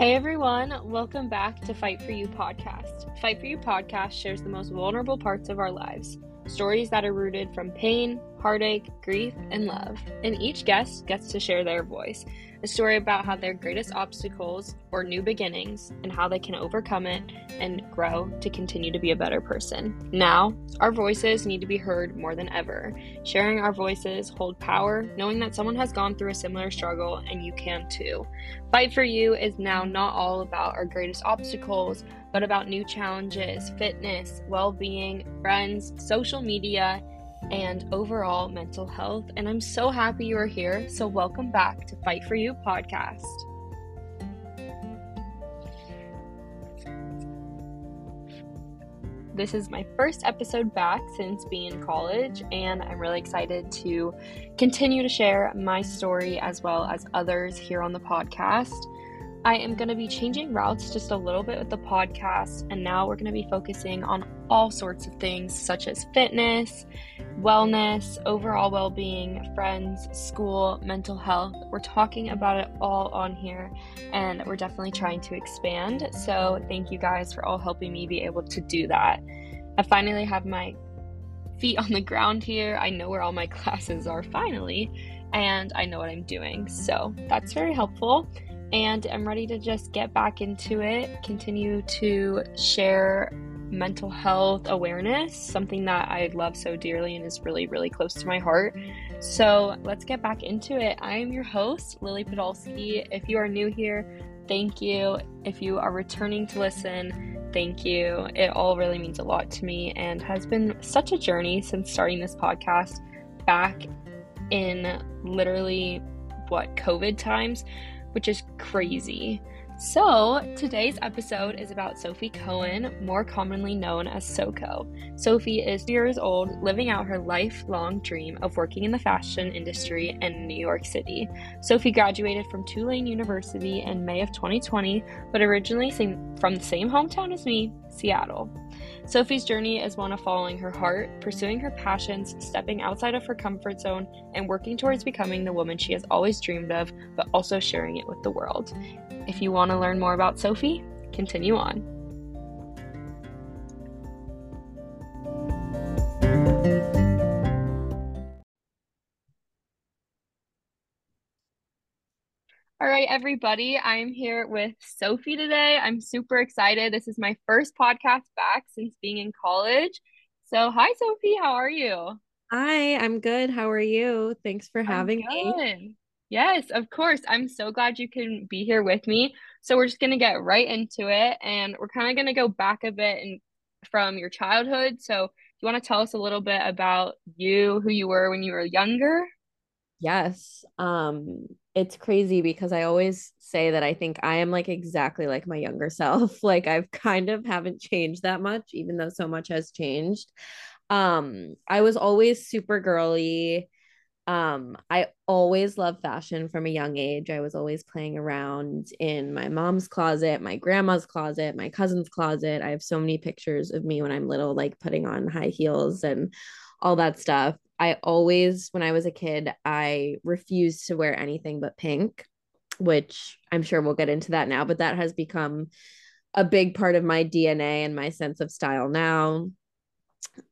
Hey everyone, welcome back to Fight For You podcast. Fight For You podcast shares the most vulnerable parts of our lives, stories that are rooted from pain, heartache, grief, and love. And each guest gets to share their voice, a story about how their greatest obstacles or new beginnings and how they can overcome it and grow to continue to be a better person. Now, our voices need to be heard more than ever. Sharing our voices hold power, knowing that someone has gone through a similar struggle and you can too. Fight for You is now not all about our greatest obstacles, but about new challenges, fitness, well being, friends, social media, and overall mental health. And I'm so happy you are here. So, welcome back to Fight for You podcast. This is my first episode back since being in college, and I'm really excited to continue to share my story as well as others here on the podcast. I am going to be changing routes just a little bit with the podcast, and now we're going to be focusing on all sorts of things such as fitness, wellness, overall well being, friends, school, mental health. We're talking about it all on here, and we're definitely trying to expand. So, thank you guys for all helping me be able to do that. I finally have my feet on the ground here. I know where all my classes are finally, and I know what I'm doing. So, that's very helpful and I'm ready to just get back into it, continue to share mental health awareness, something that I love so dearly and is really, really close to my heart. So let's get back into it. I am your host, Lily Podolsky. If you are new here, thank you. If you are returning to listen, thank you. It all really means a lot to me and has been such a journey since starting this podcast back in literally what COVID times which is crazy. So, today's episode is about Sophie Cohen, more commonly known as SoCo. Sophie is years old, living out her lifelong dream of working in the fashion industry in New York City. Sophie graduated from Tulane University in May of 2020, but originally from the same hometown as me, Seattle. Sophie's journey is one of following her heart, pursuing her passions, stepping outside of her comfort zone, and working towards becoming the woman she has always dreamed of, but also sharing it with the world. If you want to learn more about Sophie, continue on. All right, everybody, I'm here with Sophie today. I'm super excited. This is my first podcast back since being in college. So, hi, Sophie. How are you? Hi, I'm good. How are you? Thanks for having me. Yes, of course. I'm so glad you can be here with me. So, we're just going to get right into it and we're kind of going to go back a bit and from your childhood. So, do you want to tell us a little bit about you, who you were when you were younger? Yes. Um it's crazy because I always say that I think I am like exactly like my younger self. Like I've kind of haven't changed that much even though so much has changed. Um I was always super girly. Um I always loved fashion from a young age. I was always playing around in my mom's closet, my grandma's closet, my cousin's closet. I have so many pictures of me when I'm little like putting on high heels and all that stuff. I always, when I was a kid, I refused to wear anything but pink, which I'm sure we'll get into that now, but that has become a big part of my DNA and my sense of style now.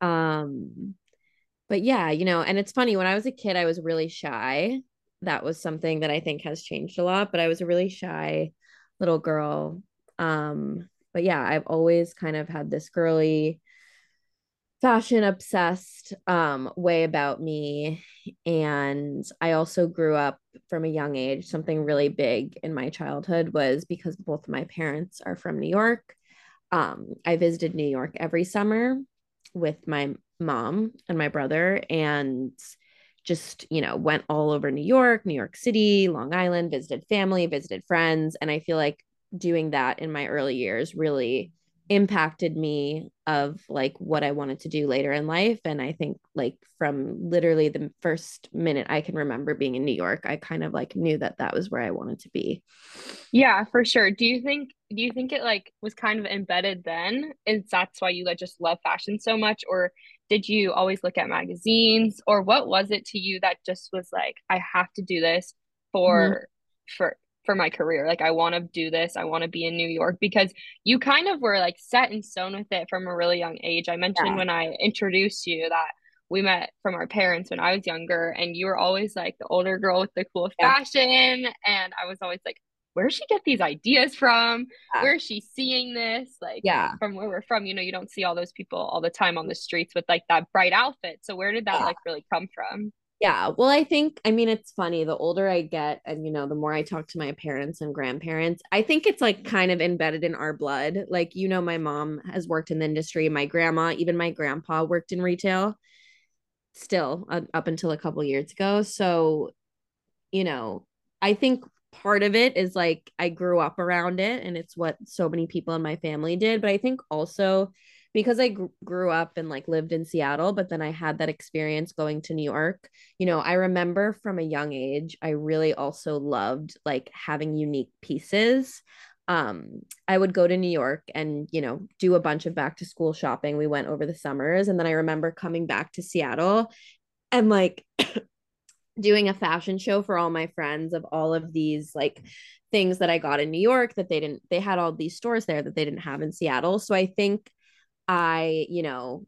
Um, but yeah, you know, and it's funny when I was a kid, I was really shy. That was something that I think has changed a lot, but I was a really shy little girl. Um, but yeah, I've always kind of had this girly fashion obsessed um, way about me and i also grew up from a young age something really big in my childhood was because both my parents are from new york um, i visited new york every summer with my mom and my brother and just you know went all over new york new york city long island visited family visited friends and i feel like doing that in my early years really impacted me of like what I wanted to do later in life. And I think like from literally the first minute I can remember being in New York, I kind of like knew that that was where I wanted to be. Yeah, for sure. Do you think do you think it like was kind of embedded then? Is that's why you like just love fashion so much or did you always look at magazines or what was it to you that just was like I have to do this for mm-hmm. for for my career. Like I want to do this. I want to be in New York because you kind of were like set in stone with it from a really young age. I mentioned yeah. when I introduced you that we met from our parents when I was younger and you were always like the older girl with the cool yeah. fashion and I was always like where does she get these ideas from? Yeah. Where is she seeing this? Like, yeah, from where we're from, you know, you don't see all those people all the time on the streets with like that bright outfit. So, where did that yeah. like really come from? Yeah. Well, I think, I mean, it's funny. The older I get, and, you know, the more I talk to my parents and grandparents, I think it's like kind of embedded in our blood. Like, you know, my mom has worked in the industry. My grandma, even my grandpa worked in retail still uh, up until a couple years ago. So, you know, I think part of it is like I grew up around it and it's what so many people in my family did. But I think also, because I gr- grew up and like lived in Seattle, but then I had that experience going to New York. You know, I remember from a young age, I really also loved like having unique pieces. Um, I would go to New York and, you know, do a bunch of back to school shopping. We went over the summers. And then I remember coming back to Seattle and like doing a fashion show for all my friends of all of these like things that I got in New York that they didn't, they had all these stores there that they didn't have in Seattle. So I think I, you know,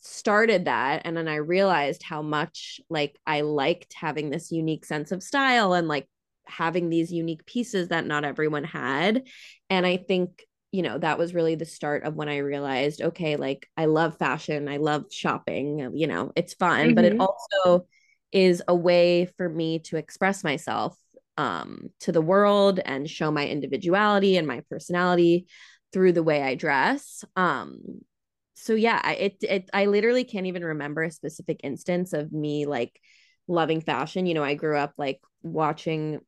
started that and then I realized how much like I liked having this unique sense of style and like having these unique pieces that not everyone had. And I think, you know, that was really the start of when I realized, okay, like I love fashion, I love shopping, you know, it's fun, mm-hmm. but it mm-hmm. also is a way for me to express myself um, to the world and show my individuality and my personality through the way I dress. Um, so yeah, it it I literally can't even remember a specific instance of me like loving fashion. You know, I grew up like watching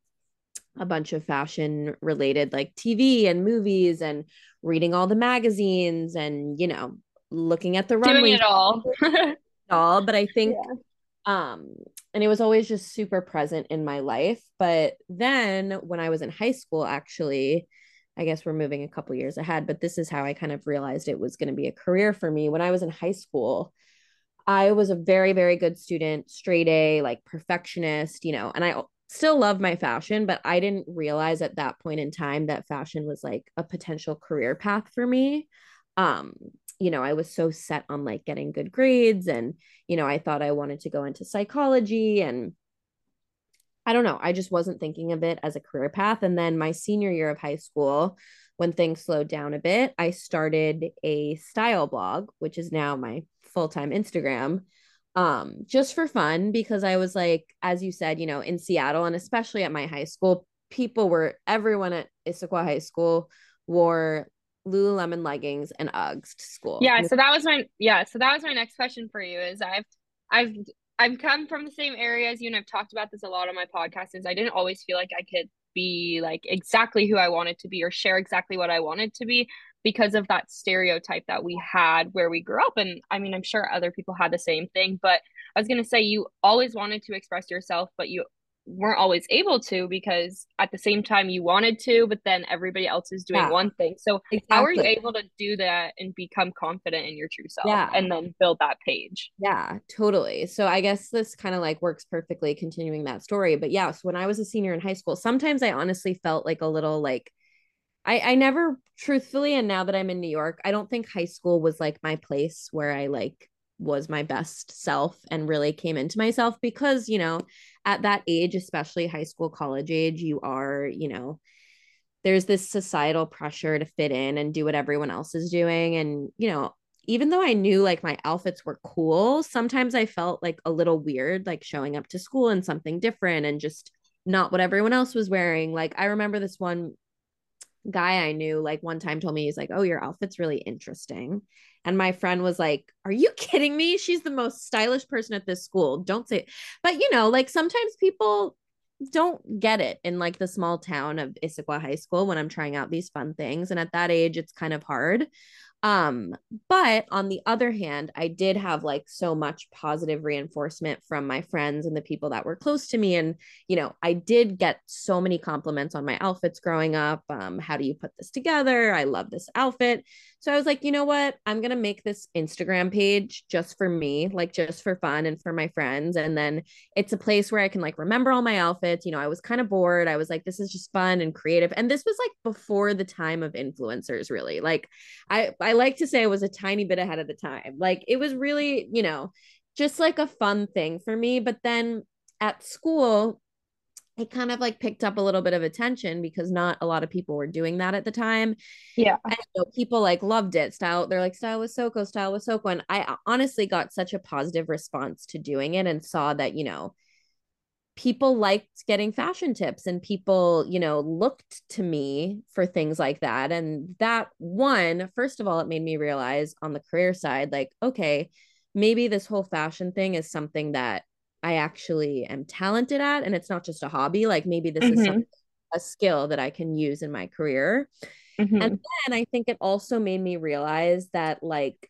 a bunch of fashion related like TV and movies and reading all the magazines and you know looking at the runway doing it all all but I think yeah. um and it was always just super present in my life but then when I was in high school actually I guess we're moving a couple years ahead, but this is how I kind of realized it was going to be a career for me. When I was in high school, I was a very, very good student, straight A, like perfectionist, you know, and I still love my fashion, but I didn't realize at that point in time that fashion was like a potential career path for me. Um, you know, I was so set on like getting good grades and, you know, I thought I wanted to go into psychology and I don't know. I just wasn't thinking of it as a career path. And then my senior year of high school, when things slowed down a bit, I started a style blog, which is now my full time Instagram, um, just for fun because I was like, as you said, you know, in Seattle and especially at my high school, people were, everyone at Issaquah High School wore Lululemon leggings and Uggs to school. Yeah. So that was my, yeah. So that was my next question for you is I've, I've I've come from the same area as you, and I've talked about this a lot on my podcast. Is I didn't always feel like I could be like exactly who I wanted to be or share exactly what I wanted to be because of that stereotype that we had where we grew up. And I mean, I'm sure other people had the same thing, but I was gonna say you always wanted to express yourself, but you weren't always able to because at the same time you wanted to, but then everybody else is doing yeah, one thing. So exactly. how are you able to do that and become confident in your true self yeah. and then build that page? Yeah, totally. So I guess this kind of like works perfectly continuing that story. But yeah, so when I was a senior in high school, sometimes I honestly felt like a little like I, I never truthfully and now that I'm in New York, I don't think high school was like my place where I like was my best self and really came into myself because, you know, at that age, especially high school, college age, you are, you know, there's this societal pressure to fit in and do what everyone else is doing. And, you know, even though I knew like my outfits were cool, sometimes I felt like a little weird, like showing up to school in something different and just not what everyone else was wearing. Like, I remember this one guy I knew, like, one time told me, he's like, Oh, your outfit's really interesting. And my friend was like, Are you kidding me? She's the most stylish person at this school. Don't say, but you know, like sometimes people don't get it in like the small town of Issaquah High School when I'm trying out these fun things. And at that age, it's kind of hard. Um, but on the other hand, I did have like so much positive reinforcement from my friends and the people that were close to me. And, you know, I did get so many compliments on my outfits growing up. Um, how do you put this together? I love this outfit. So I was like, you know what? I'm going to make this Instagram page just for me, like just for fun and for my friends. And then it's a place where I can like remember all my outfits. You know, I was kind of bored. I was like, this is just fun and creative. And this was like before the time of influencers, really. Like, I, I like to say I was a tiny bit ahead of the time. Like, it was really, you know, just like a fun thing for me. But then at school, it kind of like picked up a little bit of attention because not a lot of people were doing that at the time. Yeah. And, know, people like loved it. Style, they're like, style with SoCo, style with SoCo. And I uh, honestly got such a positive response to doing it and saw that, you know, people liked getting fashion tips and people, you know, looked to me for things like that. And that one, first of all, it made me realize on the career side, like, okay, maybe this whole fashion thing is something that I actually am talented at and it's not just a hobby. Like maybe this mm-hmm. is a skill that I can use in my career. Mm-hmm. And then I think it also made me realize that, like,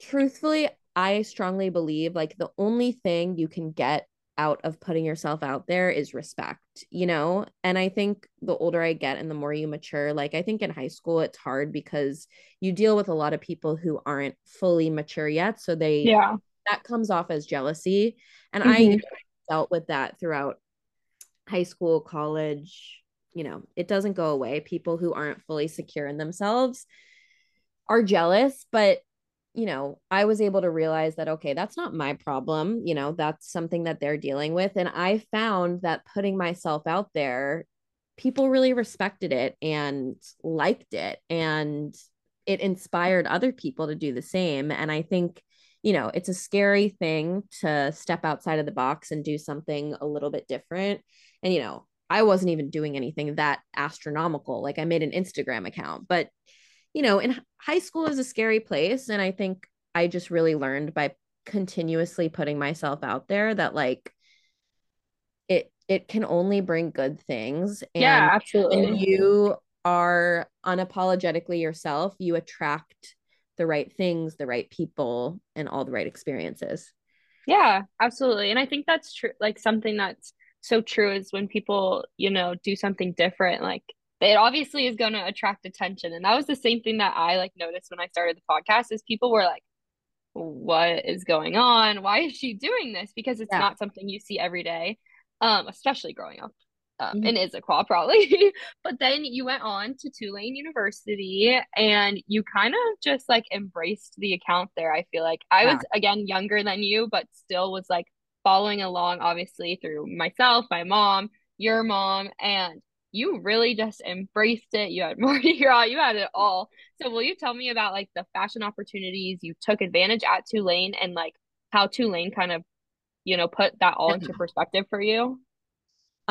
truthfully, I strongly believe like the only thing you can get out of putting yourself out there is respect, you know? And I think the older I get and the more you mature, like I think in high school it's hard because you deal with a lot of people who aren't fully mature yet. So they yeah that comes off as jealousy. And mm-hmm. I dealt with that throughout high school, college. You know, it doesn't go away. People who aren't fully secure in themselves are jealous, but you know, I was able to realize that, okay, that's not my problem. You know, that's something that they're dealing with. And I found that putting myself out there, people really respected it and liked it. And it inspired other people to do the same. And I think you know, it's a scary thing to step outside of the box and do something a little bit different. And, you know, I wasn't even doing anything that astronomical. Like I made an Instagram account, but, you know, in high school is a scary place. And I think I just really learned by continuously putting myself out there that, like, it, it can only bring good things. And yeah, absolutely. When you are unapologetically yourself, you attract the right things, the right people, and all the right experiences. Yeah, absolutely. And I think that's true. Like something that's so true is when people, you know, do something different, like it obviously is going to attract attention. And that was the same thing that I like noticed when I started the podcast is people were like, what is going on? Why is she doing this? Because it's yeah. not something you see every day, um, especially growing up um, mm-hmm. and Issaquah probably. but then you went on to Tulane University and you kind of just like embraced the account there. I feel like I yeah. was again younger than you, but still was like following along, obviously, through myself, my mom, your mom, and you really just embraced it. You had more to your you had it all. So will you tell me about like the fashion opportunities you took advantage at Tulane and like how Tulane kind of, you know, put that all into perspective for you?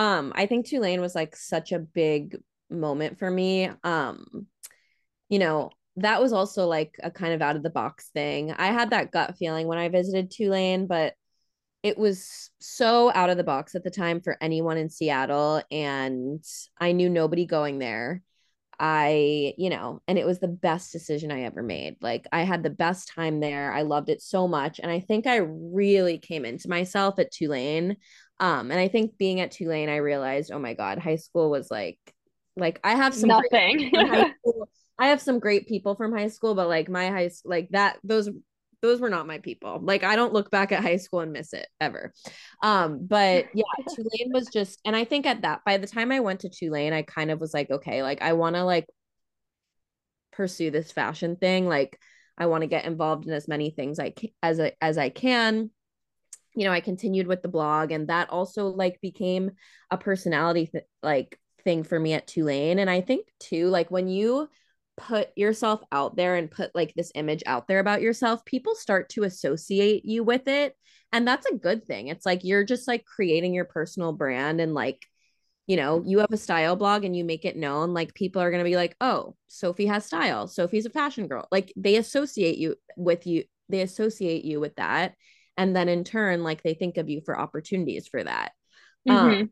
Um i think tulane was like such a big moment for me um you know that was also like a kind of out of the box thing i had that gut feeling when i visited tulane but it was so out of the box at the time for anyone in seattle and i knew nobody going there I, you know, and it was the best decision I ever made. Like I had the best time there. I loved it so much. And I think I really came into myself at Tulane. Um, and I think being at Tulane, I realized, oh my God, high school was like, like I have some nothing. I have some great people from high school, but like my high school, like that, those those were not my people. Like I don't look back at high school and miss it ever. Um, but yeah, Tulane was just, and I think at that by the time I went to Tulane, I kind of was like, okay, like I want to like pursue this fashion thing. Like I want to get involved in as many things I can, as I, as I can you know, I continued with the blog and that also like became a personality th- like thing for me at Tulane. And I think too, like when you put yourself out there and put like this image out there about yourself, people start to associate you with it. And that's a good thing. It's like you're just like creating your personal brand and like, you know, you have a style blog and you make it known, like people are going to be like, oh, Sophie has style. Sophie's a fashion girl. Like they associate you with you, they associate you with that and then in turn like they think of you for opportunities for that mm-hmm. um,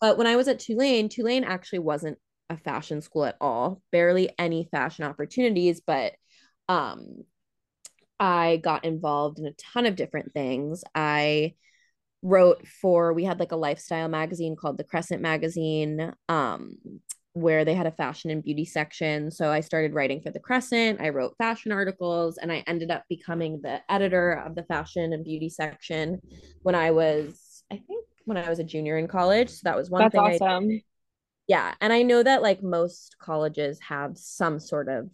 but when i was at tulane tulane actually wasn't a fashion school at all barely any fashion opportunities but um i got involved in a ton of different things i wrote for we had like a lifestyle magazine called the crescent magazine um where they had a fashion and beauty section. So I started writing for the Crescent. I wrote fashion articles and I ended up becoming the editor of the fashion and beauty section when I was, I think, when I was a junior in college. So that was one That's thing. awesome. yeah. And I know that like most colleges have some sort of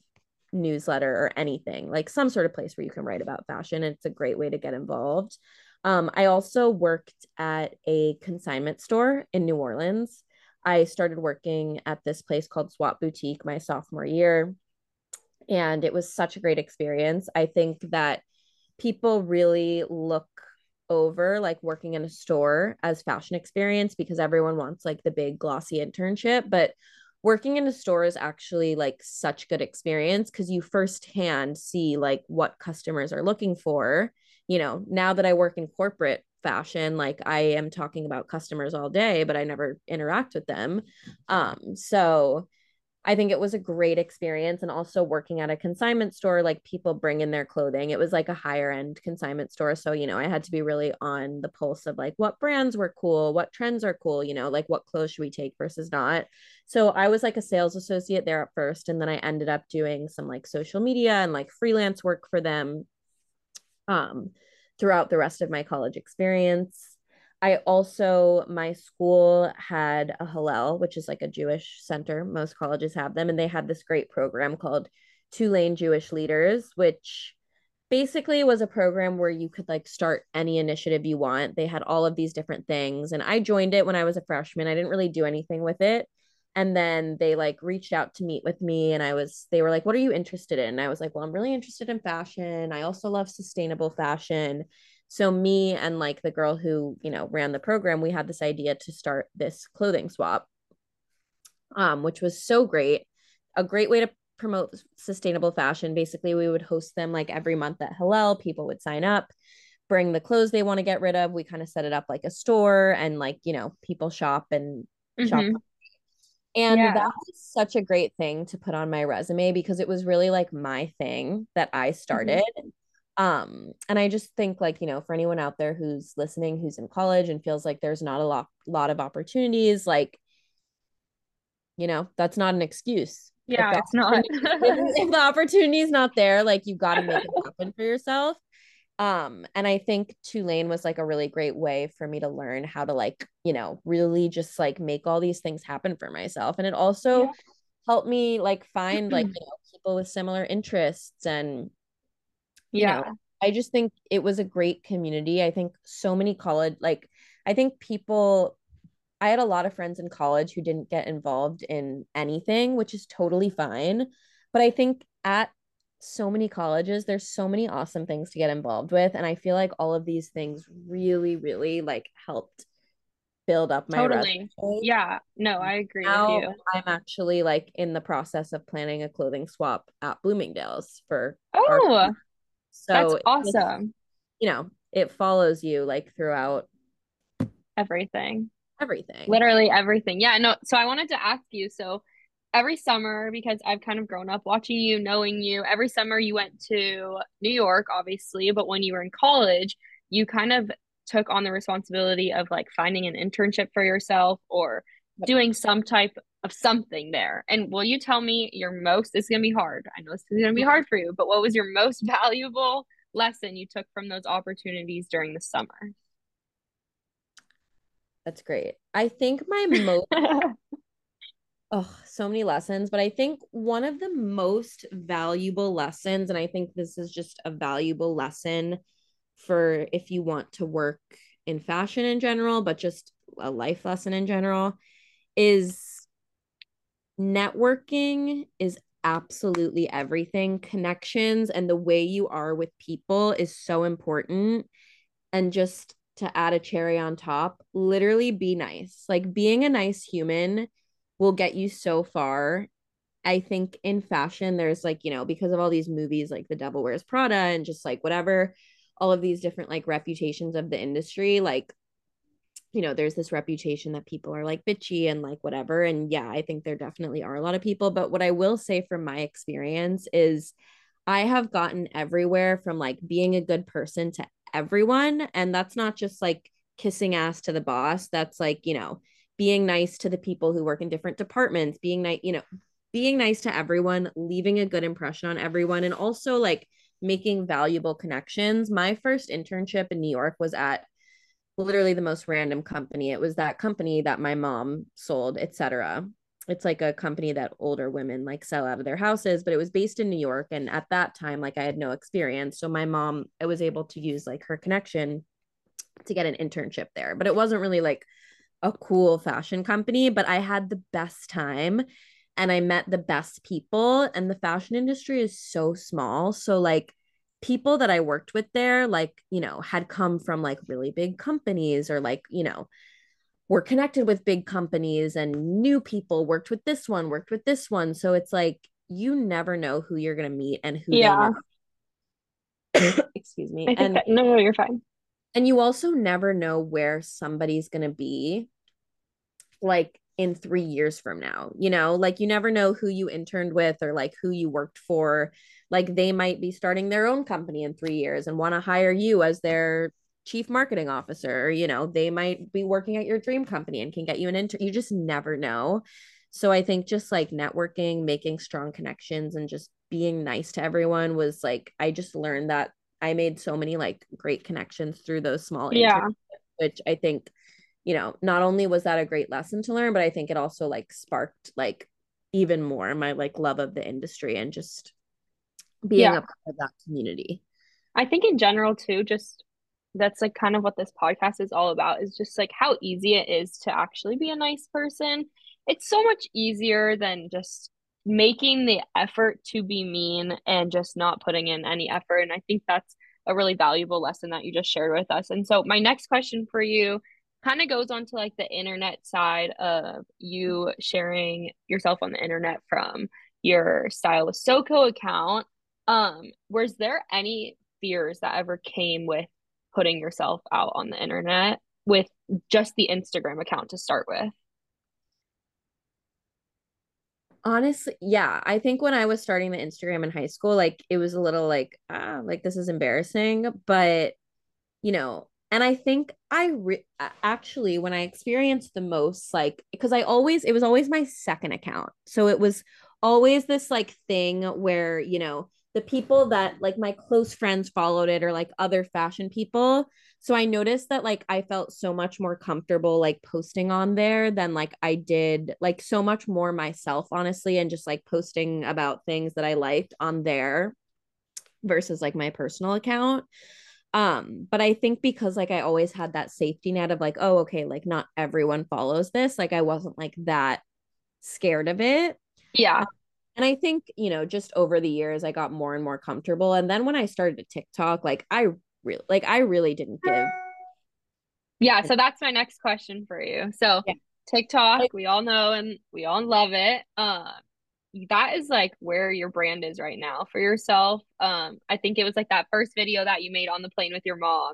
newsletter or anything, like some sort of place where you can write about fashion. It's a great way to get involved. Um, I also worked at a consignment store in New Orleans. I started working at this place called Swap Boutique my sophomore year. And it was such a great experience. I think that people really look over like working in a store as fashion experience because everyone wants like the big glossy internship. But working in a store is actually like such good experience because you firsthand see like what customers are looking for. You know, now that I work in corporate fashion like i am talking about customers all day but i never interact with them. Um so i think it was a great experience and also working at a consignment store like people bring in their clothing. It was like a higher end consignment store so you know i had to be really on the pulse of like what brands were cool what trends are cool you know like what clothes should we take versus not. So i was like a sales associate there at first and then i ended up doing some like social media and like freelance work for them. Um throughout the rest of my college experience. I also, my school had a Hillel, which is like a Jewish center. Most colleges have them. And they had this great program called Tulane Jewish Leaders, which basically was a program where you could like start any initiative you want. They had all of these different things. And I joined it when I was a freshman. I didn't really do anything with it and then they like reached out to meet with me and i was they were like what are you interested in? And i was like well i'm really interested in fashion. I also love sustainable fashion. So me and like the girl who you know ran the program we had this idea to start this clothing swap um which was so great. A great way to promote sustainable fashion. Basically we would host them like every month at hillel. People would sign up bring the clothes they want to get rid of. We kind of set it up like a store and like you know people shop and mm-hmm. shop and yeah. that was such a great thing to put on my resume because it was really like my thing that I mm-hmm. started. Mm-hmm. Um, and I just think like, you know, for anyone out there who's listening, who's in college and feels like there's not a lot lot of opportunities, like, you know, that's not an excuse. Yeah, it's not. if the opportunity is not there, like you got to make it happen for yourself um and i think tulane was like a really great way for me to learn how to like you know really just like make all these things happen for myself. And it also yeah. helped me like find like you know people with similar interests and yeah know, i just think it was a great community. I think so many college like i think people i had a lot of friends in college who didn't get involved in anything which is totally fine. But i think at so many colleges there's so many awesome things to get involved with and i feel like all of these things really really like helped build up my totally. resume. yeah. No i agree now, with you. I'm actually like in the process of planning a clothing swap at bloomingdale's for oh so that's awesome. you know it follows you like throughout everything. Everything. Literally everything. Yeah no so i wanted to ask you so every summer because I've kind of grown up watching you, knowing you. Every summer you went to New York, obviously, but when you were in college, you kind of took on the responsibility of like finding an internship for yourself or doing some type of something there. And will you tell me your most this is going to be hard. I know this is going to be hard for you, but what was your most valuable lesson you took from those opportunities during the summer? That's great. I think my most oh, so many lessons. But I think one of the most valuable lessons, and I think this is just a valuable lesson for if you want to work in fashion in general, but just a life lesson in general, is networking is absolutely everything. Connections and the way you are with people is so important. And just to add a cherry on top, literally be nice. Like being a nice human will get you so far. I think in fashion, there's like, you know, because of all these movies like The Devil Wears Prada and just like whatever, all of these different like reputations of the industry, like, you know, there's this reputation that people are like bitchy and like whatever. And yeah, I think there definitely are a lot of people. But what I will say from my experience is I have gotten everywhere from like being a good person to everyone. And that's not just like kissing ass to the boss. That's like, you know, being nice to the people who work in different departments, being nice, you know, being nice to everyone, leaving a good impression on everyone, and also like making valuable connections. My first internship in New York was at literally the most random company. It was that company that my mom sold, etc. It's like a company that older women like sell out of their houses, but it was based in New York. And at that time, like I had no experience. So my mom, I was able to use like her connection to get an internship there. But it wasn't really like a cool fashion company, but I had the best time and I met the best people. And the fashion industry is so small. So, like, people that I worked with there, like, you know, had come from like really big companies or like, you know, were connected with big companies and new people worked with this one, worked with this one. So it's like you never know who you're going to meet and who yeah. Excuse me. And that, no, no, you're fine. And you also never know where somebody's going to be like in three years from now. You know, like you never know who you interned with or like who you worked for. Like they might be starting their own company in three years and want to hire you as their chief marketing officer. Or, you know, they might be working at your dream company and can get you an intern. You just never know. So I think just like networking, making strong connections, and just being nice to everyone was like, I just learned that I made so many like great connections through those small yeah. which I think you know, not only was that a great lesson to learn, but I think it also like sparked like even more my like love of the industry and just being yeah. a part of that community. I think in general too, just that's like kind of what this podcast is all about is just like how easy it is to actually be a nice person. It's so much easier than just making the effort to be mean and just not putting in any effort. And I think that's a really valuable lesson that you just shared with us. And so my next question for you kind of goes on to like the internet side of you sharing yourself on the internet from your style with SoCo account. Um, was there any fears that ever came with putting yourself out on the internet with just the Instagram account to start with? Honestly yeah i think when i was starting the instagram in high school like it was a little like ah like this is embarrassing but you know and i think i re- actually when i experienced the most like because i always it was always my second account. So it was always this like thing where you know the people that like my close friends followed it or like other fashion people so i noticed that like i felt so much more comfortable like posting on there than like i did like so much more myself honestly and just like posting about things that i liked on there versus like my personal account um, but I think because like I always had that safety net of like, oh, okay, like not everyone follows this, like I wasn't like that scared of it. Yeah. And I think, you know, just over the years I got more and more comfortable. And then when I started a TikTok, like I really like I really didn't give. Yeah, so that's my next question for you. So yeah. TikTok, we all know and we all love it. Um that is like where your brand is right now for yourself. Um, I think it was like that first video that you made on the plane with your mom.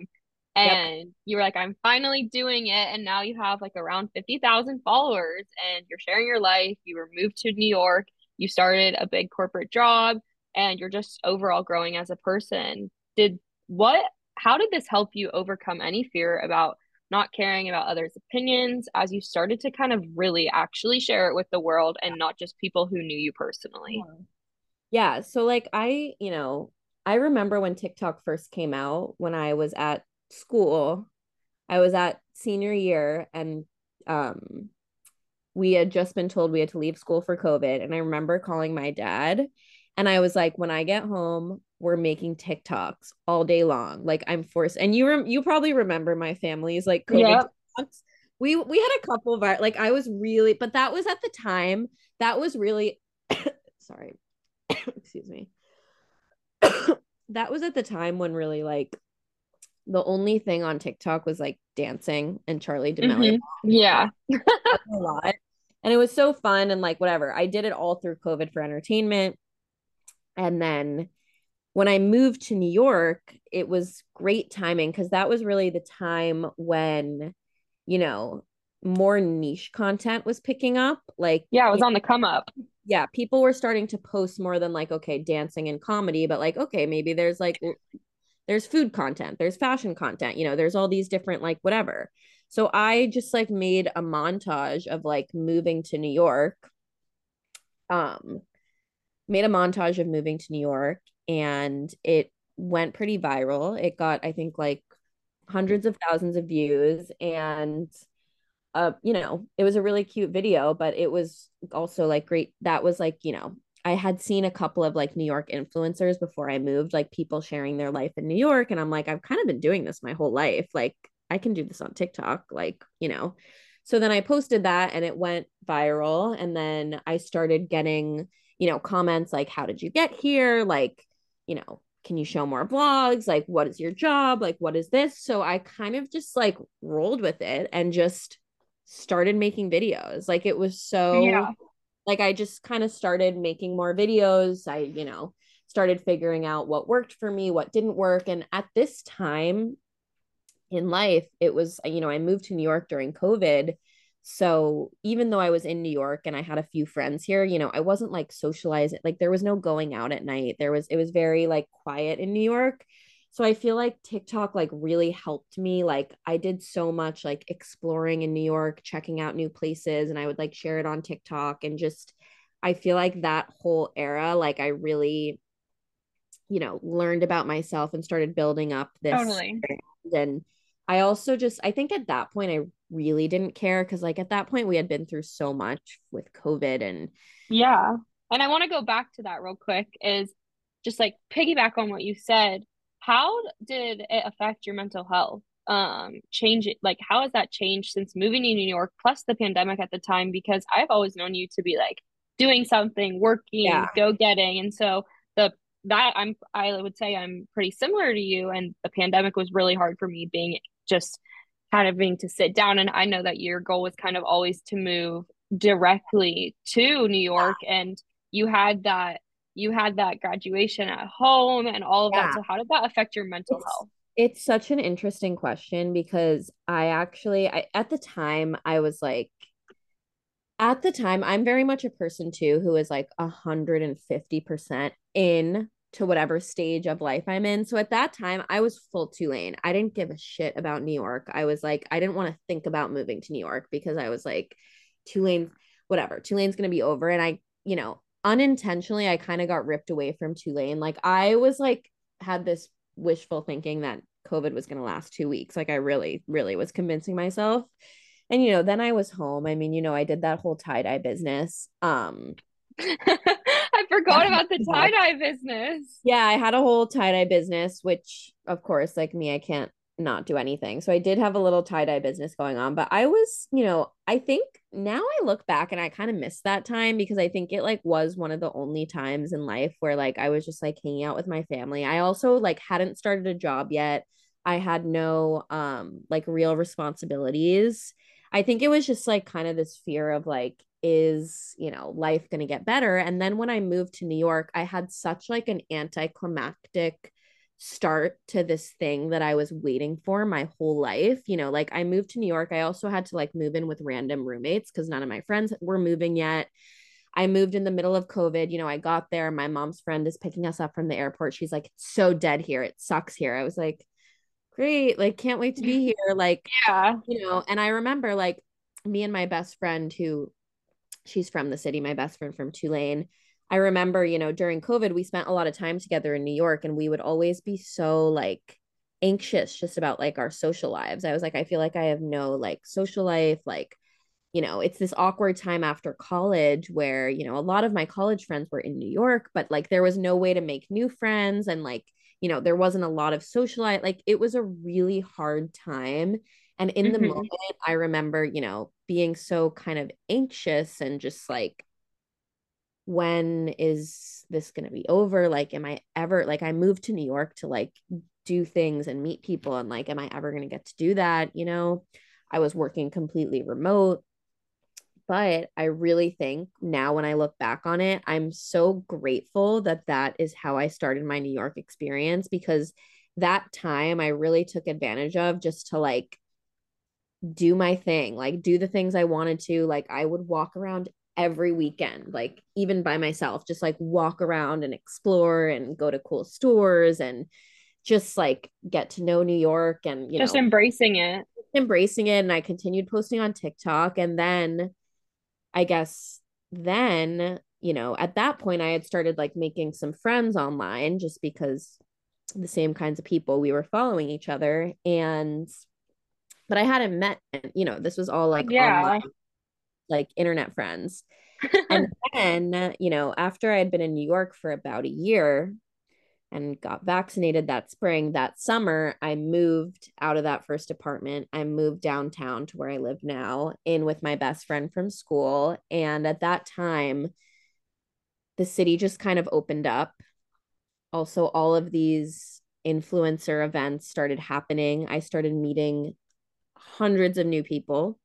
And yep. you were like, I'm finally doing it. And now you have like around 50,000 followers and you're sharing your life. You were moved to New York. You started a big corporate job and you're just overall growing as a person. Did what, how did this help you overcome any fear about not caring about others' opinions as you started to kind of really actually share it with the world and not just people who knew you personally? Yeah. So, like, I, you know, I remember when TikTok first came out when I was at school. I was at senior year and um we had just been told we had to leave school for COVID. And I remember calling my dad and I was like, when I get home, we're making TikToks all day long. Like I'm forced, and you rem- you probably remember my family's like COVID yep. TikToks. We we had a couple of our like I was really, but that was at the time. That was really sorry, excuse me. that was at the time when really like the only thing on TikTok was like dancing and Charli D'Amelio. Mm-hmm. Yeah, a lot, and it was so fun and like whatever. I did it all through COVID for entertainment, and then when I moved to New York, it was great timing because that was really the time when, you know, more niche content was picking up. Like, yeah, it was on the come up. Yeah, people were starting to post more than like, okay, dancing and comedy, but like, okay, maybe there's like, there's food content, there's fashion content, you know, there's all these different, like, whatever. So I just like made a montage of like moving to New York. Um made a montage of moving to New York and it went pretty viral. It got I think like hundreds of thousands of views and uh you know, it was a really cute video, but it was also like great that was like, you know, I had seen a couple of like New York influencers before I moved, like people sharing their life in New York. And I'm like, I've kind of been doing this my whole life. Like, I can do this on TikTok, like, you know. So then I posted that and it went viral. And then I started getting, you know, comments like, How did you get here? Like, you know, can you show more vlogs? Like, what is your job? Like, what is this? So I kind of just like rolled with it and just started making videos. Like, it was so. Yeah like I just kind of started making more videos. I, you know, started figuring out what worked for me, what didn't work. And at this time in life, it was, you know, I moved to New York during COVID. So even though I was in New York and I had a few friends here, you know, I wasn't like socializing. Like there was no going out at night. There was, it was very like quiet in New York. So I feel like TikTok like really helped me. Like I did so much like exploring in New York, checking out new places, and I would like share it on TikTok and just I feel like that whole era, like I really, you know, learned about myself and started building up this. Totally. And I also just I think at that point I really didn't care because like at that point we had been through so much with COVID and yeah. And I want to go back to that real quick is just like piggyback on what you said how did it affect your mental health um change it like how has that changed since moving to new york plus the pandemic at the time because i've always known you to be like doing something working yeah. go getting and so the that i'm i would say i'm pretty similar to you and the pandemic was really hard for me being just kind of being to sit down and i know that your goal was kind of always to move directly to new york and you had that you had that graduation at home and all of yeah. that. So how did that affect your mental it's, health? It's such an interesting question because I actually I at the time I was like at the time I'm very much a person too who is like 150% in to whatever stage of life I'm in. So at that time, I was full Tulane. I didn't give a shit about New York. I was like, I didn't want to think about moving to New York because I was like, Tulane, whatever, Tulane's going to be over. And I, you know, unintentionally I kind of got ripped away from Tulane. Like I was like had this wishful thinking that COVID was going to last 2 weeks. Like I really really was convincing myself. And you know, then I was home. I mean, you know, I did that whole tie-dye business. Um I forgot about the tie-dye business. Yeah, I had a whole tie-dye business which of course like me I can't not do anything. So I did have a little tie-dye business going on, but I was, you know, I think now I look back and I kind of miss that time because I think it like was one of the only times in life where like I was just like hanging out with my family. I also like hadn't started a job yet. I had no um like real responsibilities. I think it was just like kind of this fear of like is, you know, life going to get better? And then when I moved to New York, I had such like an anticlimactic start to this thing that I was waiting for my whole life. You know, like I moved to New York. I also had to like move in with random roommates because none of my friends were moving yet. I moved in the middle of COVID. You know, I got there. My mom's friend is picking us up from the airport. She's like, it's so dead here. It sucks here. I was like, great. Like, can't wait to be here. Like, yeah. You know, and I remember like me and my best friend who she's from the city, my best friend from Tulane I remember, you know, during COVID, we spent a lot of time together in New York and we would always be so like anxious just about like our social lives. I was like, I feel like I have no like social life. Like, you know, it's this awkward time after college where, you know, a lot of my college friends were in New York, but like there was no way to make new friends and like, you know, there wasn't a lot of social life. Like it was a really hard time. And in mm-hmm. the moment, I remember, you know, being so kind of anxious and just like when is this going to be over? Like am i ever like i moved to new york to like do things and meet people and like am i ever going to get to do that? You know? I was working completely remote. But i really think now when i look back on it i'm so grateful that that is how i started my new york experience because that time i really took advantage of just to like do my thing like do the things i wanted to like i would walk around every weekend, like even by myself, just like walk around and explore and go to cool stores and just like get to know New York and you just know, embracing it. embracing it and I continued posting on TikTok. And then I guess then, you know, at that point, I had started like making some friends online just because the same kinds of people we were following each other. And, but I hadn't met, you know, this was all like Yeah. online, like internet friends. and then, you know, after I had been in New York for about a year and got vaccinated that spring, that summer, I moved out of that first apartment. I moved downtown to where I live now, in with my best friend from school. And at that time, the city just kind of opened up. Also, all of these influencer events started happening. I started meeting hundreds of new people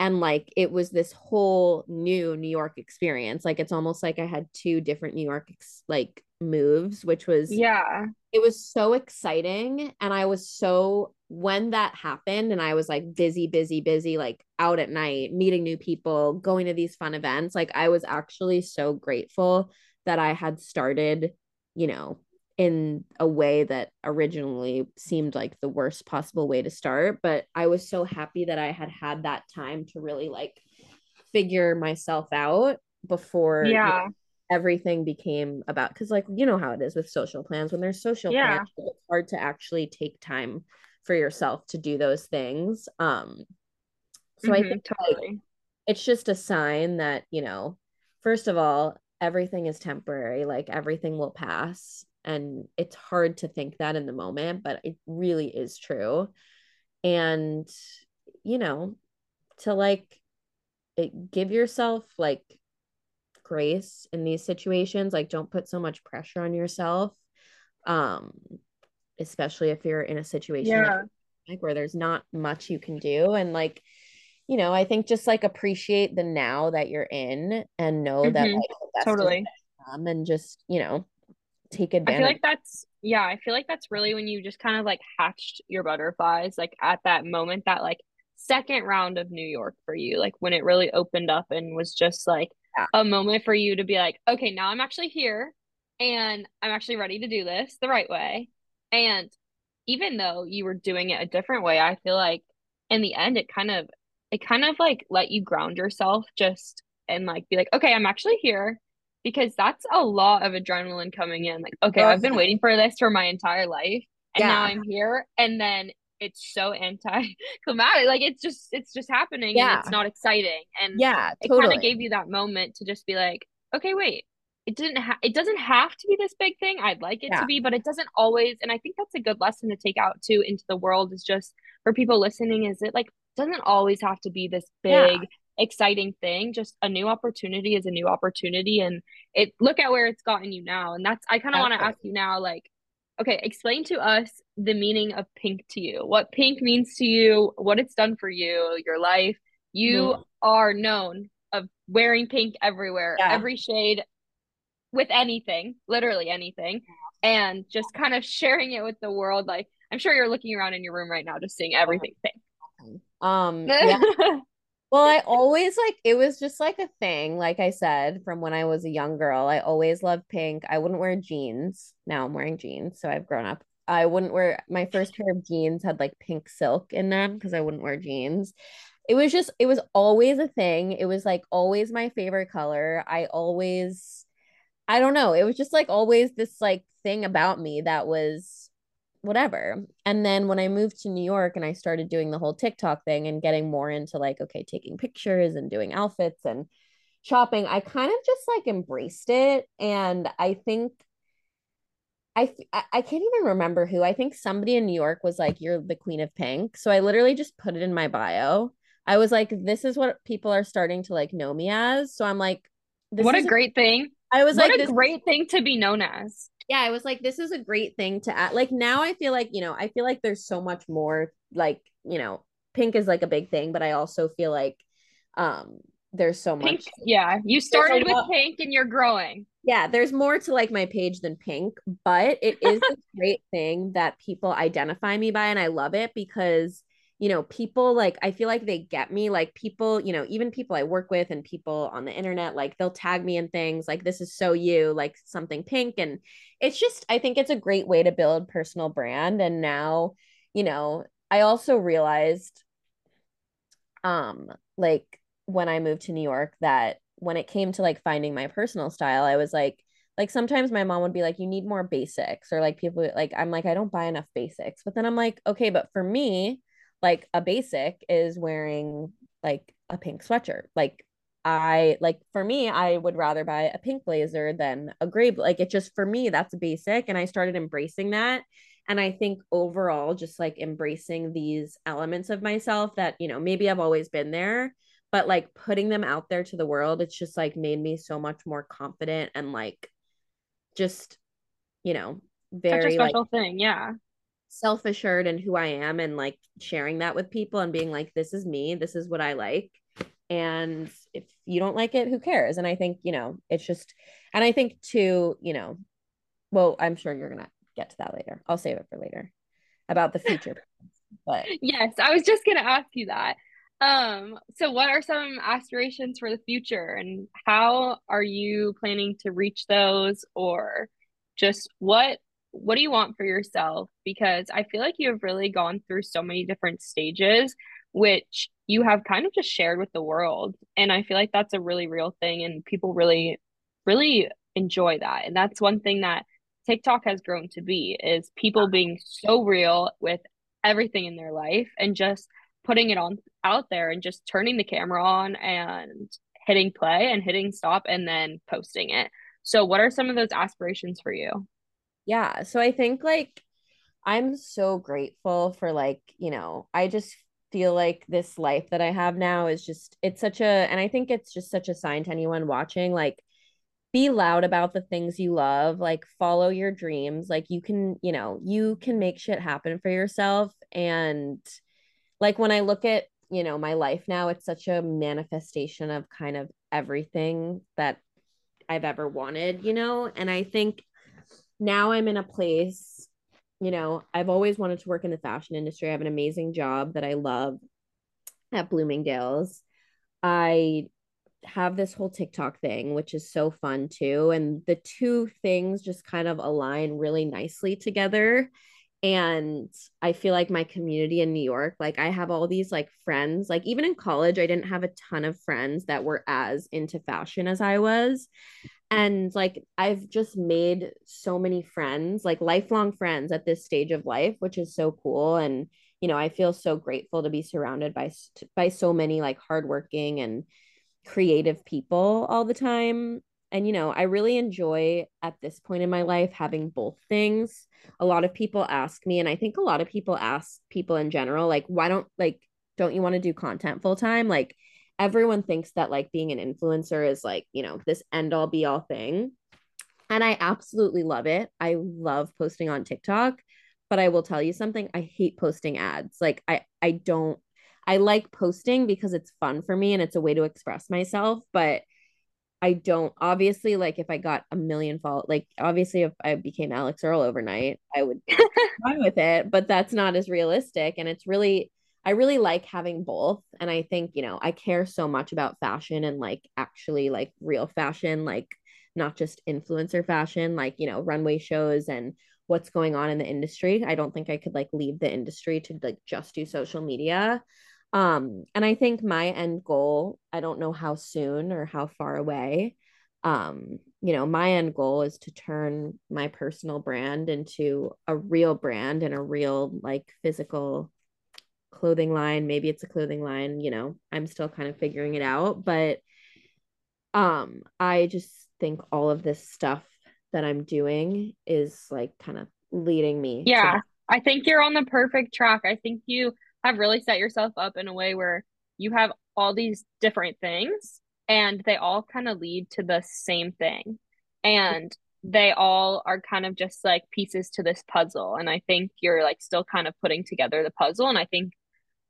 and like it was this whole new New York experience. Like it's almost like I had two different New York ex- like moves, which was yeah. It was so exciting and I was so when that happened and I was like busy busy busy like out at night meeting new people, going to these fun events, like I was actually so grateful that I had started, you know, in a way that originally seemed like the worst possible way to start but i was so happy that i had had that time to really like figure myself out before yeah. you know, everything became about because like you know how it is with social plans. When there's social yeah. plans it's hard to actually take time for yourself to do those things um so mm-hmm, i think totally. like, it's just a sign that you know first of all everything is temporary like everything will pass and it's hard to think that in the moment but it really is true and you know to like it, give yourself like grace in these situations like don't put so much pressure on yourself um especially if you're in a situation yeah. like where there's not much you can do and like you know i think just like appreciate the now that you're in and know mm-hmm. that like, totally and just you know take advantage. I feel like that's yeah, I feel like that's really when you just kind of like hatched your butterflies like at that moment that like second round of New York for you, like when it really opened up and was just like yeah. a moment for you to be like, okay, now I'm actually here and I'm actually ready to do this the right way. And even though you were doing it a different way, I feel like in the end it kind of it kind of like let you ground yourself just and like be like, okay, I'm actually here because that's a lot of adrenaline coming in. Like, okay, I've been waiting for this for my entire life, and yeah. now I'm here, and then it's so anti-climatic. Like, it's just it's just happening, yeah. and it's not exciting. And yeah, it kind of gave you that moment to just be like, okay, wait, it didn't ha- it doesn't have to be this big thing. I'd like it yeah. to be, but it doesn't always. And I think that's a good lesson to take out too into the world. Is just for people listening. Is it like doesn't always have to be this big exciting thing. Just a new opportunity is a new opportunity and it look at where it's gotten you now. And that's i kind of want to ask you now like okay explain to us the meaning of pink to you. What pink means to you what it's done for you your life. You mm-hmm. are known of wearing pink everywhere yeah. every shade with anything literally anything. And just kind of sharing it with the world. Like i'm sure you're looking around in your room right now just seeing everything pink. Um yeah well, I always like it was just like a thing. Like I said, from when I was a young girl, I always loved pink. I wouldn't wear jeans. Now I'm wearing jeans, so I've grown up. I wouldn't wear my first pair of jeans had like pink silk in them because I wouldn't wear jeans. It was just it was always a thing. It was like always my favorite color. I always I don't know. It was just like always this like thing about me that was whatever. And then when I moved to New York and I started doing the whole TikTok thing and getting more into like, okay, taking pictures and doing outfits and shopping, I kind of just like embraced it. And I think I I can't even remember who. I think somebody in New York was like, "You're the queen of pink." So I literally just put it in my bio. I was like, "This is what people are starting to like know me as." So I'm like, this is "What a great thing!" I was what like, "What a great thing to be known as." Yeah, I was like, this is a great thing to add. Like now I feel like, you know, I feel like there's so much more like, you know, pink is like a big thing, but I also feel like um there's so pink, much. Yeah. You started with pink and you're growing. Yeah, there's more to like my page than pink, but it is a great thing that people identify me by and I love it because you know, people like I feel like they get me. Like people, you know, even people I work with and people on the internet, like they'll tag me in things like this is so you, like something pink. And it's just, I think it's a great way to build personal brand. And now, you know, I also realized um like when I moved to New York that when it came to like finding my personal style, I was like like sometimes my mom would be like you need more basics or like people like I'm like I don't buy enough basics. But then I'm like okay, but for me, like a basic is wearing like a pink sweatshirt. Like I like for me, I would rather buy a pink blazer than a gray. Like it just for me, that's basic. And I started embracing that. And I think overall, just like embracing these elements of myself that, you know, maybe I've always been there, but like putting them out there to the world, it's just like made me so much more confident and like just, you know, very Such a special like, thing. Yeah. Self assured in who I am and like sharing that with people and being like, this is me, this is what I like. And if you don't like it, who cares? And I think, you know, it's just, and I think too, you know, well, I'm sure you're going to get to that later. I'll save it for later about the future. but Yes, I was just gonna ask you that. Um, so what are some aspirations for the future and how are you planning to reach those or just what what do you want for yourself? Because I feel like you have really gone through so many different stages, which you have kind of just shared with the world. And I feel like that's a really real thing and people really, really enjoy that. And that's one thing that TikTok has grown to be is people being so real with everything in their life and just putting it on out there and just turning the camera on and hitting play and hitting stop and then posting it. So what are some of those aspirations for you? Yeah, so I think like I'm so grateful for like, you know, I just feel like this life that I have now is just it's such a and I think it's just such a sign to anyone watching like be loud about the things you love, like follow your dreams. Like you can, you know, you can make shit happen for yourself and like when I look at, you know, my life now, it's such a manifestation of kind of everything that I've ever wanted, you know? And I think now I'm in a place, you know, I've always wanted to work in the fashion industry. I have an amazing job that I love at Bloomingdale's. I have this whole TikTok thing, which is so fun too. And the two things just kind of align really nicely together. And I feel like my community in New York, like I have all these like friends, like even in college, I didn't have a ton of friends that were as into fashion as I was. And like I've just made so many friends, like lifelong friends at this stage of life, which is so cool. And, you know, I feel so grateful to be surrounded by by so many like hardworking and creative people all the time. And, you know, I really enjoy at this point in my life having both things. A lot of people ask me, and I think a lot of people ask people in general, like, why don't, like, don't you want to do content full time? Like, everyone thinks that, like, being an influencer is like, you know, this end all be all thing. And I absolutely love it. I love posting on TikTok, but I will tell you something, I hate posting ads. Like, I, I don't I like posting because it's fun for me and it's a way to express myself, but I don't obviously like if I got a million follow like obviously if I became Alix Earle overnight, I would with it, but that's not as realistic and it's really I really like having both and I think, you know, I care so much about fashion and like actually like real fashion, like not just influencer fashion, like, you know, runway shows and what's going on in the industry. I don't think I could like leave the industry to like just do social media. Um, and I think my end goal, I don't know how soon or how far away. Um, you know, my end goal is to turn my personal brand into a real brand and a real like physical clothing line. Maybe it's a clothing line, you know, I'm still kind of figuring it out, but um I just think all of this stuff that I'm doing is like kind of leading me Yeah. I think you're on the perfect track. I think you have really set yourself up in a way where you have all these different things and they all kind of lead to the same thing. And they all are kind of just like pieces to this puzzle. And I think you're like still kind of putting together the puzzle. And I think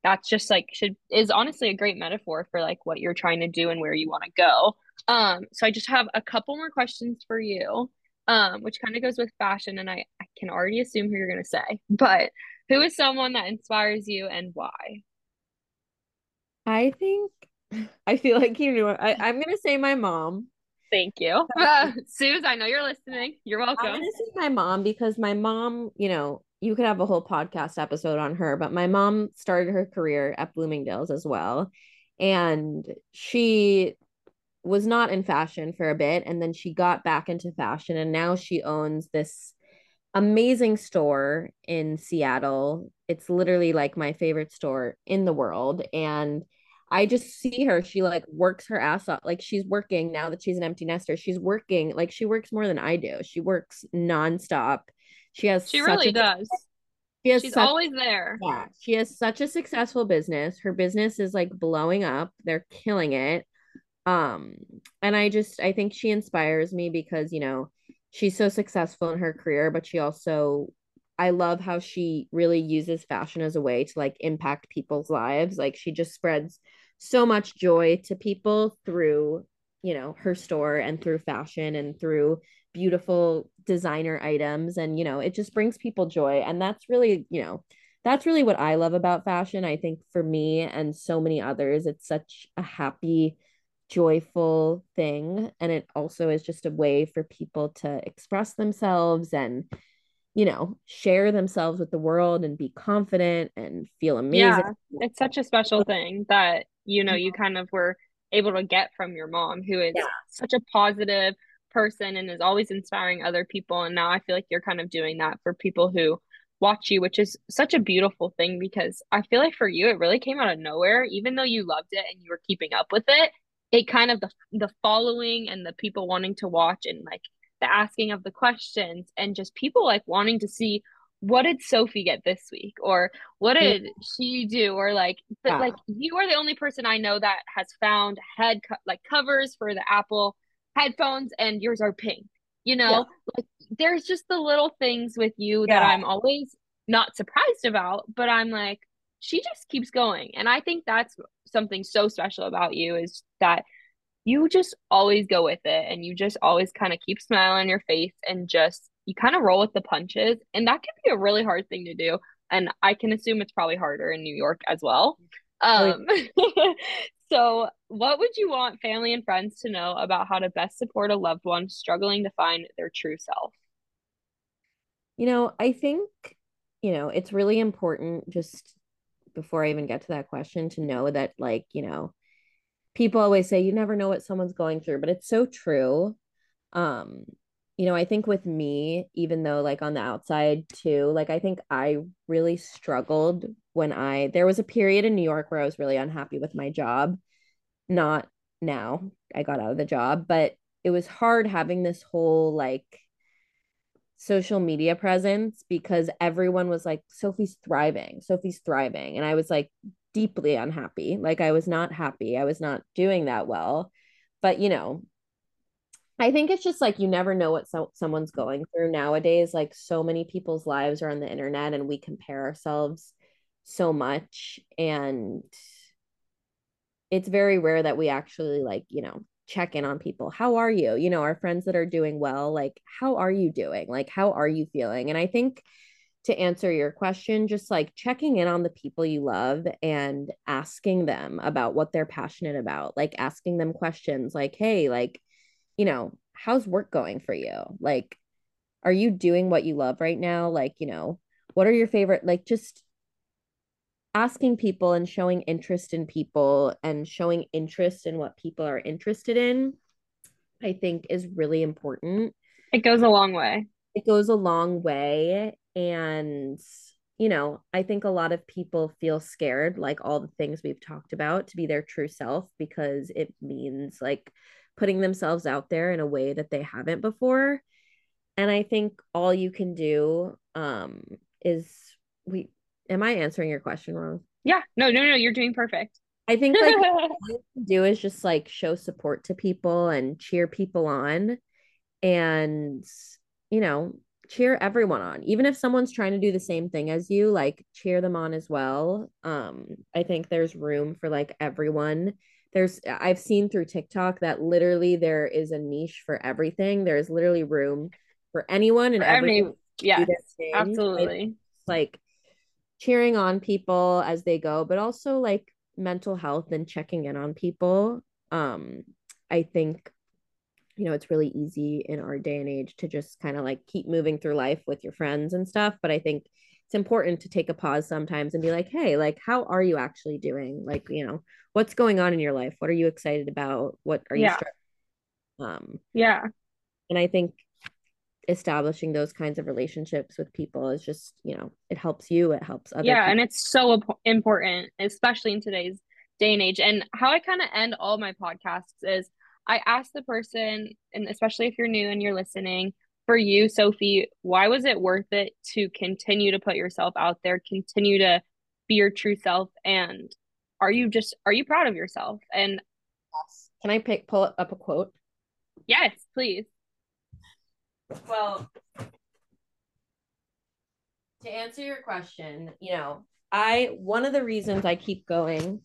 that's just like should is honestly a great metaphor for like what you're trying to do and where you want to go. Um, so I just have a couple more questions for you, um, which kind of goes with fashion, and I, I can already assume who you're gonna say, but who is someone that inspires you and why? I think I feel like you knew. I, I'm gonna say my mom. Thank you. Uh, Suze, I know you're listening. You're I'm welcome. gonna say my mom because my mom, you know, you could have a whole podcast episode on her, but my mom started her career at Bloomingdale's as well. And she was not in fashion for a bit and then she got back into fashion and now she owns this amazing store in Seattle. It's literally like my favorite store in the world and I just see her. She like works her ass off. Like she's working now that she's an empty nester she's working like she works more than I do. She works nonstop. She has she really a, does. She has she's such, always there. Yeah she has such a successful business. Her business is like blowing up. They're killing it. Um and i just i think she inspires me because you know she's so successful in her career but she also i love how she really uses fashion as a way to like impact people's lives. Like she just spreads so much joy to people through you know her store and through fashion and through beautiful designer items. And you know it just brings people joy. And that's really you know that's really what i love about fashion i think for me and so many others. It's such a happy joyful thing and it also is just a way for people to express themselves and you know share themselves with the world and be confident and feel amazing. yeah it's such a special thing that you know you mm-hmm. kind of were able to get from your mom who is yeah. such a positive person and is always inspiring other people and now i feel like you're kind of doing that for people who watch you which is such a beautiful thing because i feel like for you it really came out of nowhere even though you loved it and you were keeping up with it it kind of the the following and the people wanting to watch and like the asking of the questions and just people like wanting to see what did Sophie get this week or what did she do or like but yeah. like you are the only person I know that has found head co- like covers for the Apple headphones and yours are pink you know yeah. like there's just the little things with you yeah. that I'm always not surprised about but I'm like she just keeps going. And I think that's something so special about you is that you just always go with it and you just always kind of keep smiling on your face and just you kind of roll with the punches. And that can be a really hard thing to do. And i can assume it's probably harder in new york as well. Um so what would you want family and friends to know about how to best support a loved one struggling to find their true self? You know i think you know it's really important just before I even get to that question to know that like, you know, people always say you never know what someone's going through, but it's so true. Um, you know, I think with me, even though like on the outside too, like I think I really struggled when I there was a period in New York where I was really unhappy with my job. Not now. I got out of the job, but it was hard having this whole like social media presence because everyone was like, Sophie's thriving, Sophie's thriving. And I was like deeply unhappy. Like I was not happy. I was not doing that well. But, you know, I think it's just like you never know what so- someone's going through nowadays. Like so many people's lives are on the internet and we compare ourselves so much. And it's very rare that we actually like, you know, check in on people. How are you? You know, our friends that are doing well, like, how are you doing? Like, how are you feeling? And I think to answer your question, just like checking in on the people you love and asking them about what they're passionate about, like asking them questions like, hey, like, you know, how's work going for you? Like, are you doing what you love right now? Like, you know, what are your favorite, like, just asking people and showing interest in people and showing interest in what people are interested in, I think is really important. It goes a long way. It goes a long way. And, you know, I think a lot of people feel scared, like all the things we've talked about, to be their true self because it means like putting themselves out there in a way that they haven't before. And I think all you can do um, is we am I answering your question wrong? Yeah. No, no, no, you're doing perfect. I think like all you can do is just like show support to people and cheer people on and you know, cheer everyone on. Even if someone's trying to do the same thing as you, like cheer them on as well. Um I think there's room for like everyone. There's I've seen through TikTok that literally there is a niche for everything. There's literally room for anyone and everyone. Yeah, absolutely. like cheering on people as they go, but also like mental health and checking in on people. Um, I think, you know, it's really easy in our day and age to just kind of like keep moving through life with your friends and stuff. But I think it's important to take a pause sometimes and be like, hey, like, how are you actually doing? Like, you know, what's going on in your life? What are you excited about? What are you? yeah. um yeah. And I think establishing those kinds of relationships with people is just, you know, it helps you, it helps other Yeah, people. and it's so important, especially in today's day and age. And how I kind of end all my podcasts is I ask the person, and especially if you're new and you're listening, for you, Sophie, why was it worth it to continue to put yourself out there, continue to be your true self? And are you just, are you proud of yourself? And can I pick, pull up a quote? Yes, please. Well, to answer your question, you know, I, one of the reasons I keep going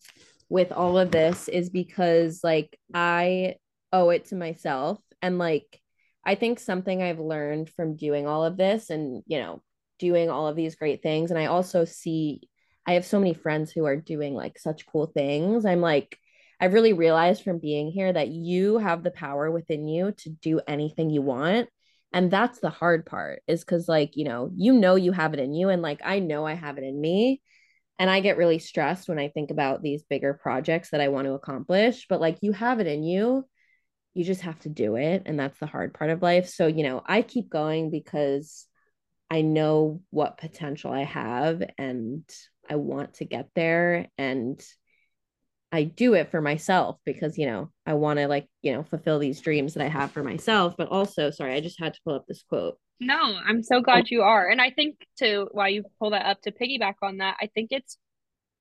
with all of this is because like I owe it to myself and like I think something I've learned from doing all of this and, you know, doing all of these great things. And I also see, I have so many friends who are doing like such cool things. I'm like, I've really realized from being here that you have the power within you to do anything you want. And that's the hard part is because, like, you know, you know, you have it in you. And like, I know I have it in me. And I get really stressed when I think about these bigger projects that I want to accomplish. But like, you have it in you you just have to do it and that's the hard part of life so you know i keep going because i know what potential i have and i want to get there and i do it for myself because you know i want to like you know fulfill these dreams that i have for myself but also sorry i just had to pull up this quote no i'm so glad you are and i think to why you pull that up to piggyback on that i think it's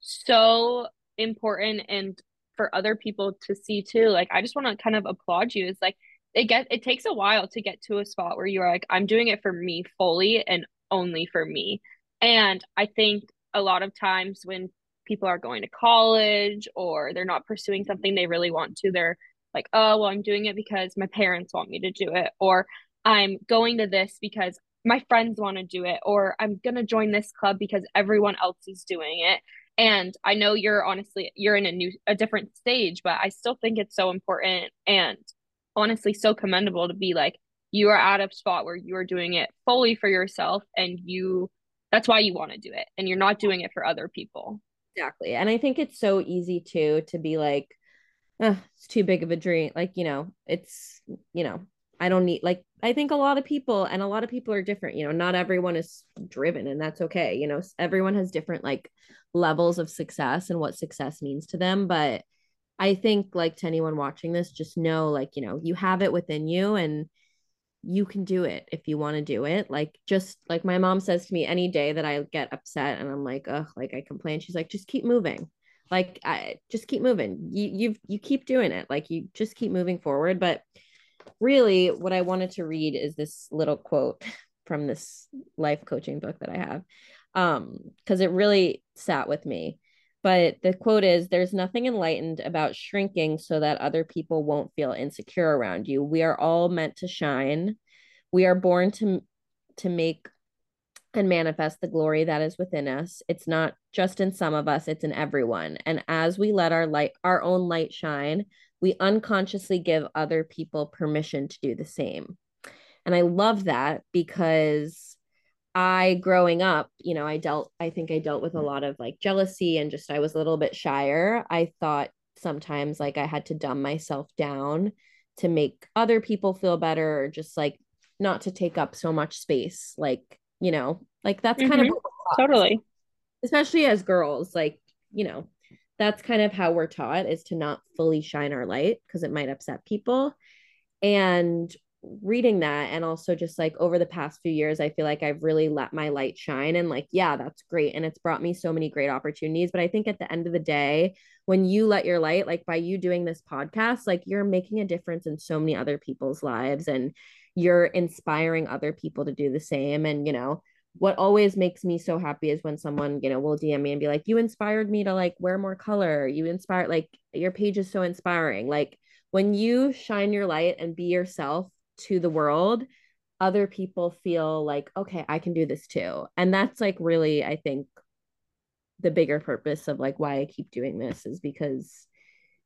so important and for other people to see too. Like I just want to kind of applaud you. It's like it get it takes a while to get to a spot where you're like, I'm doing it for me fully and only for me. And I think a lot of times when people are going to college or they're not pursuing mm-hmm. something they really want to, they're like, oh, well, I'm doing it because my parents want me to do it, or I'm going to this because my friends want to do it, or I'm going to join this club because everyone else is doing it. And i know you're honestly you're in a new a different stage but i still think it's so important and honestly so commendable to be like you are at a spot where you are doing it fully for yourself and you that's why you want to do it and you're not doing it for other people exactly and i think it's so easy too to be like oh, it's too big of a dream like you know it's you know I don't need like I think a lot of people and a lot of people are different, you know, not everyone is driven and that's okay. You know, everyone has different like levels of success and what success means to them, but I think like to anyone watching this just know like, you know, you have it within you and you can do it if you want to do it. Like just like my mom says to me any day that I get upset and I'm like, "Oh, like I complain." She's like, "Just keep moving." Like I just keep moving. You you you keep doing it. Like you just keep moving forward, but really what I wanted to read is this little quote from this life coaching book that I have. Um, because it really sat with me. But the quote is There's nothing enlightened about shrinking so that other people won't feel insecure around you. We are all meant to shine. We are born to to make and manifest the glory that is within us. It's not just in some of us, it's in everyone. And as we let our light our own light shine, we unconsciously give other people permission to do the same. And I love that because I growing up, you know, I dealt I think I dealt with a lot of like jealousy and just I was a little bit shyer. I thought sometimes like I had to dumb myself down to make other people feel better or just like not to take up so much space like you know like that's mm-hmm. kind of totally especially as girls like you know that's kind of how we're taught is to not fully shine our light because it might upset people and reading that and also just like over the past few years i feel like i've really let my light shine and like yeah that's great and it's brought me so many great opportunities but i think at the end of the day when you let your light like by you doing this podcast like you're making a difference in so many other people's lives and you're inspiring other people to do the same and you know what always makes me so happy is when someone you know will dm me and be like you inspired me to like wear more color. You inspired like your page is so inspiring. Like when you shine your light and be yourself to the world other people feel like okay i can do this too and that's like really i think the bigger purpose of like why i keep doing this is because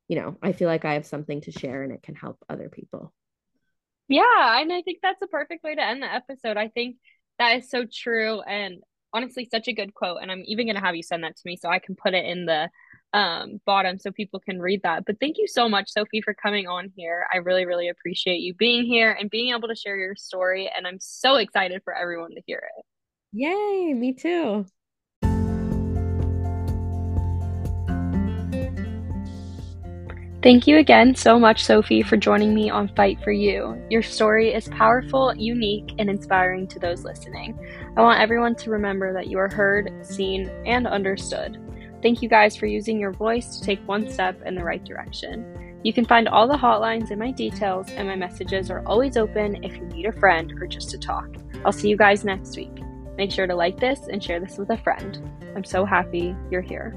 you know i feel like i have something to share and it can help other people yeah and i think that's a perfect way to end the episode i think that is so true. And honestly such a good quote. And I'm even going to have you send that to me so I can put it in the um, bottom so people can read that. But thank you so much, Sophie, for coming on here. I really, really appreciate you being here and being able to share your story. And I'm so excited for everyone to hear it. Yay, me too. Thank you again so much, Sophie, for joining me on Fight for You. Your story is powerful, unique, and inspiring to those listening. I want everyone to remember that you are heard, seen, and understood. Thank you guys for using your voice to take one step in the right direction. You can find all the hotlines in my details, and my messages are always open if you need a friend or just to talk. I'll see you guys next week. Make sure to like this and share this with a friend. I'm so happy you're here.